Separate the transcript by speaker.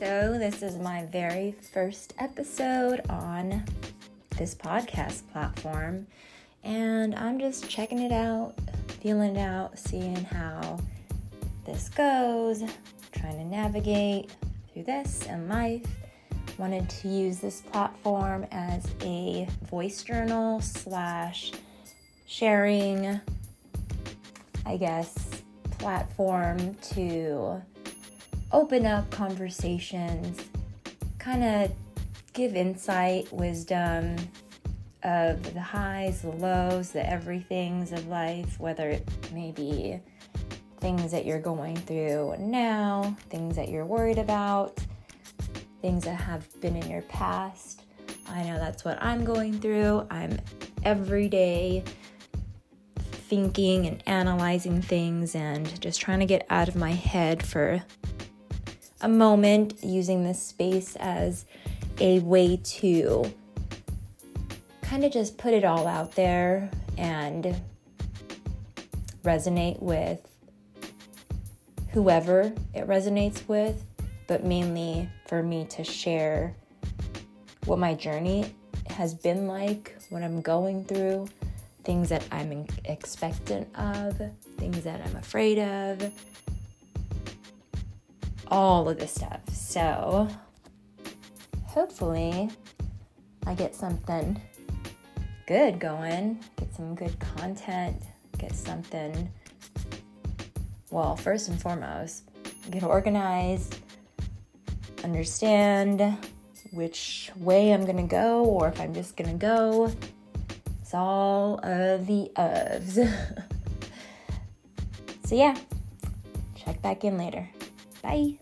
Speaker 1: So, this is my very first episode on this podcast platform, and I'm just checking it out, feeling it out, seeing how this goes, trying to navigate through this and life. Wanted to use this platform as a voice journal slash sharing, I guess, platform to open up conversations, kind of give insight, wisdom of the highs, the lows, the everythings of life, whether it may be things that you're going through now, things that you're worried about, things that have been in your past. I know that's what I'm going through. I'm every day thinking and analyzing things and just trying to get out of my head for a moment using this space as a way to kind of just put it all out there and resonate with whoever it resonates with, but mainly for me to share what my journey has been like, what I'm going through, things that I'm expectant of, things that I'm afraid of, all of this stuff. So, hopefully, I get something good going, get some good content, get something, well, first and foremost, get organized, understand which way I'm gonna go or if I'm just gonna go. It's all of the ofs. so, yeah, check back in later. Bye.